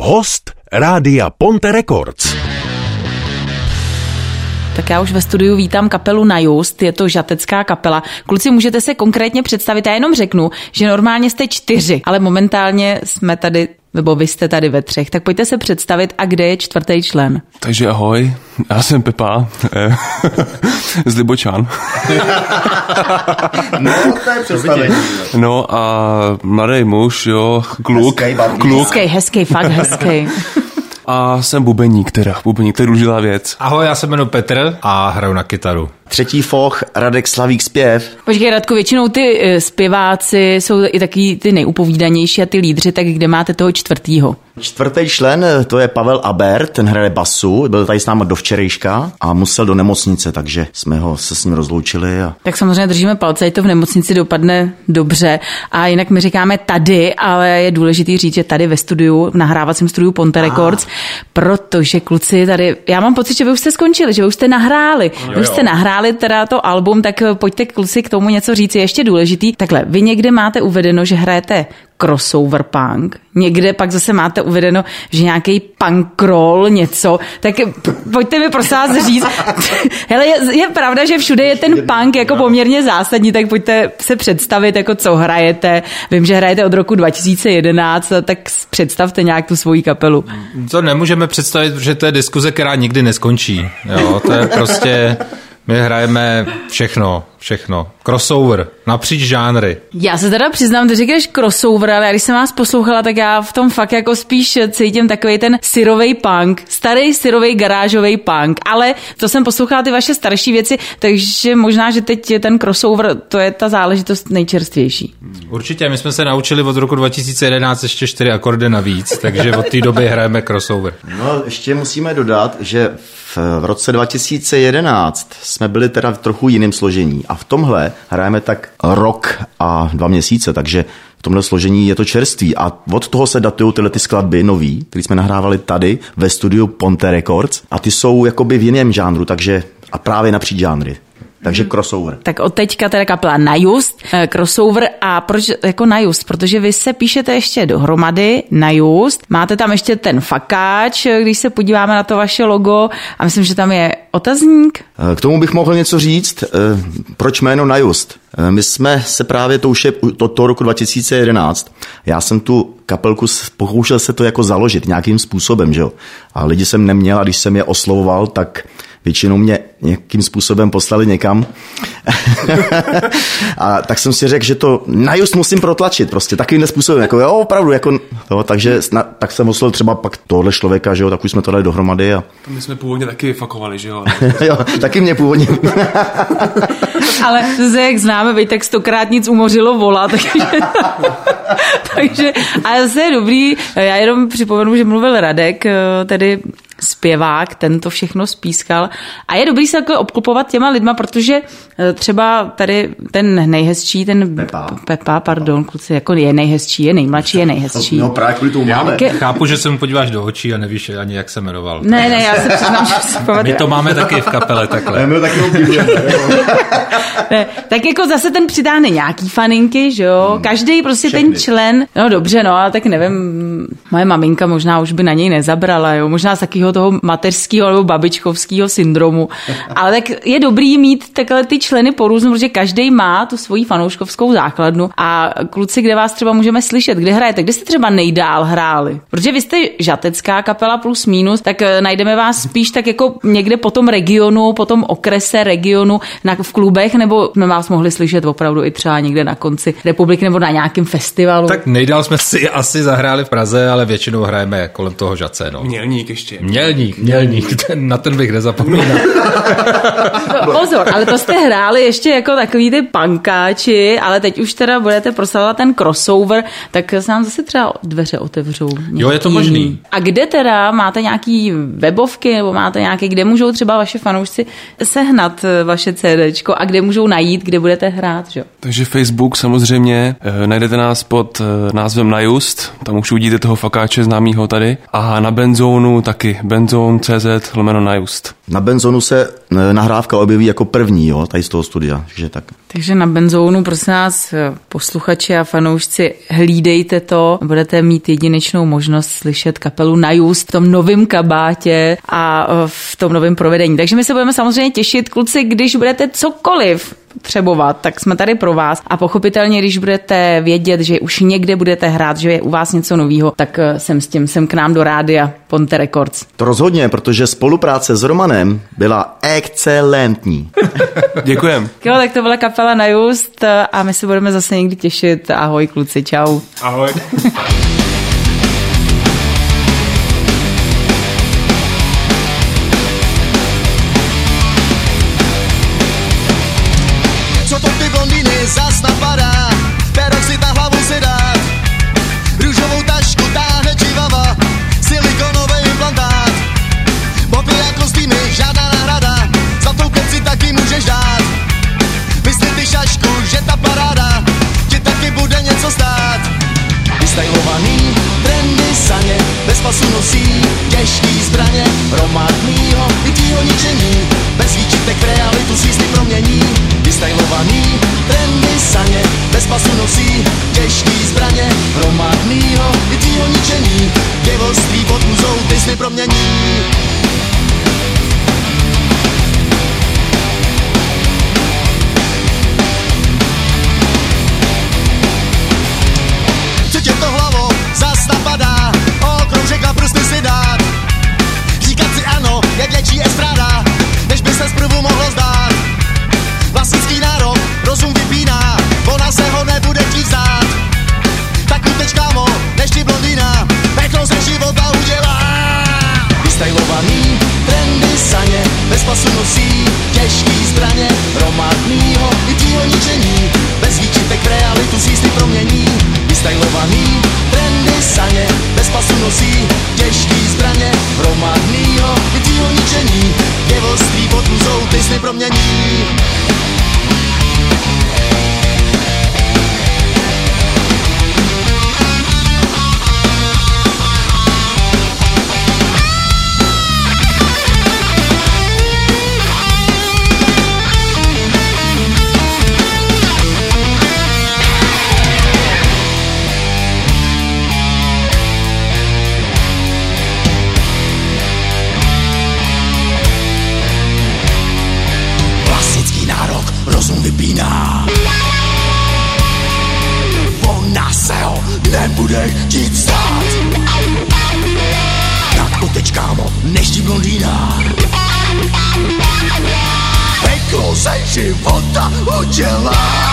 Host Rádia Ponte Records. Tak já už ve studiu vítám kapelu na Just, je to žatecká kapela. Kluci, můžete se konkrétně představit, já jenom řeknu, že normálně jste čtyři, ale momentálně jsme tady nebo vy jste tady ve třech, tak pojďte se představit a kde je čtvrtý člen. Takže ahoj, já jsem Pepa eh, z Libočan. no, to je představení. No a mladý muž, jo, kluk, Hezký, kluk. Hezký, hezký, fakt hezký. A jsem bubeník teda, bubeník, to je důležitá věc. Ahoj, já se jmenuji Petr a hraju na kytaru. Třetí foch, Radek Slavík zpěv. Počkej, Radku, většinou ty eh, zpěváci jsou i taky ty nejupovídanější a ty lídři, tak kde máte toho čtvrtýho? Čtvrtý člen, to je Pavel Aber, ten hraje basu, byl tady s námi do včerejška a musel do nemocnice, takže jsme ho se s ním rozloučili. A... Tak samozřejmě držíme palce, ať to v nemocnici dopadne dobře. A jinak my říkáme tady, ale je důležitý říct, že tady ve studiu, v nahrávacím studiu Ponte Records, protože kluci tady, já mám pocit, že vy už jste skončili, že vy už jste nahráli. Vy už jste nahráli teda to album, tak pojďte kluci k tomu něco říct. Je ještě důležitý. Takhle, vy někde máte uvedeno, že hrajete crossover punk, někde pak zase máte uvedeno, že nějaký punk roll, něco, tak pojďte mi prosím vás říct, hele, je, je pravda, že všude je ten punk jako poměrně zásadní, tak pojďte se představit, jako co hrajete, vím, že hrajete od roku 2011, tak představte nějak tu svoji kapelu. To nemůžeme představit, protože to je diskuze, která nikdy neskončí. Jo, to je prostě... My hrajeme všechno, všechno. Crossover, napříč žánry. Já se teda přiznám, ty říkáš crossover, ale když jsem vás poslouchala, tak já v tom fakt jako spíš cítím takový ten syrový punk, starý syrový garážový punk, ale to jsem poslouchala ty vaše starší věci, takže možná, že teď ten crossover, to je ta záležitost nejčerstvější. Určitě, my jsme se naučili od roku 2011 ještě čtyři akordy navíc, takže od té doby hrajeme crossover. No, ještě musíme dodat, že v, v roce 2011 jsme byli teda v trochu jiném složení a v tomhle hrajeme tak rok a dva měsíce, takže v tomhle složení je to čerství a od toho se datují tyhle ty skladby nový, které jsme nahrávali tady ve studiu Ponte Records a ty jsou jakoby v jiném žánru, takže a právě napříč žánry. Takže crossover. Tak od teďka teda kapela na Just, eh, crossover a proč jako na Just? Protože vy se píšete ještě dohromady na Just, máte tam ještě ten fakáč, eh, když se podíváme na to vaše logo a myslím, že tam je otazník. Eh, K tomu bych mohl něco říct. Proč jméno na Just? My jsme se právě, to už je to, to roku 2011, já jsem tu kapelku pokoušel se to jako založit nějakým způsobem, že jo. A lidi jsem neměl a když jsem je oslovoval, tak většinou mě nějakým způsobem poslali někam. a tak jsem si řekl, že to na just musím protlačit, prostě takovým způsobem, jako jo, opravdu, jako, jo, takže na, tak jsem oslovil třeba pak tohle člověka, že jo, tak už jsme to dali dohromady. A... My jsme původně taky fakovali, že jo? jo, taky mě původně. Ale zase, jak známe, vej, tak stokrát nic umořilo vola, takže, takže a zase je dobrý, já jenom připomenu, že mluvil Radek, tedy zpěvák, ten to všechno spískal. A je dobrý se takhle obklopovat těma lidma, protože třeba tady ten nejhezčí, ten Pepa, Pepa pardon, kluci, jako je nejhezčí, je nejmladší, je nejhezčí. No právě kvůli tomu máme. Já chápu, že se mu podíváš do očí a nevíš ani, jak se jmenoval. Ne, ne, já se přiznám, že si My to máme taky v kapele takhle. My taky ne, tak jako zase ten přitáhne nějaký faninky, že jo? Hmm. Každý prostě Všechny. ten člen, no dobře, no, ale tak nevím, moje maminka možná už by na něj nezabrala, jo? Možná z takového toho mateřského nebo babičkovského syndromu. Ale tak je dobrý mít takhle ty členy po různu, protože každý má tu svoji fanouškovskou základnu a kluci, kde vás třeba můžeme slyšet, kde hrajete, kde jste třeba nejdál hráli. Protože vy jste žatecká kapela plus minus, tak eh, najdeme vás spíš tak jako někde po tom regionu, po tom okrese regionu na, v klubech, nebo jsme vás mohli slyšet opravdu i třeba někde na konci republiky nebo na nějakém festivalu. Tak nejdál jsme si asi zahráli v Praze, ale většinou hrajeme kolem toho Žace. No. Mělník ještě. Mělník, mělník, ten, na ten bych nezapomínal. No, pozor, ale to jste hráli ještě jako takový ty pankáči, ale teď už teda budete proslavovat ten crossover, tak se nám zase třeba dveře otevřou. Jo, je to možný. jiný. A kde teda máte nějaký webovky, nebo máte nějaké, kde můžou třeba vaše fanoušci sehnat eh, vaše CDčko a kde můžou najít, kde budete hrát, že? jo? Takže Facebook samozřejmě, eh, najdete nás pod eh, názvem Najust, tam už uvidíte toho fakáče známýho tady. A na Benzónu taky, benzone.cz lomeno Najust. Na Benzonu se eh, nahrávka objeví jako první, jo, tady z toho studia, takže tak. Takže na benzónu, prosím nás, posluchači a fanoušci, hlídejte to. Budete mít jedinečnou možnost slyšet kapelu na Just v tom novém kabátě a v tom novém provedení. Takže my se budeme samozřejmě těšit, kluci, když budete cokoliv potřebovat, tak jsme tady pro vás. A pochopitelně, když budete vědět, že už někde budete hrát, že je u vás něco nového, tak jsem s tím, jsem k nám do rádia Ponte Records. To rozhodně, protože spolupráce s Romanem byla excelentní. Děkujem. Jo, tak to byla kapela na Just a my se budeme zase někdy těšit. Ahoj kluci, čau. Ahoj. Nebude chtít stát. Tak uteč kámo, než ti blondýna. Peklo ze života udělá.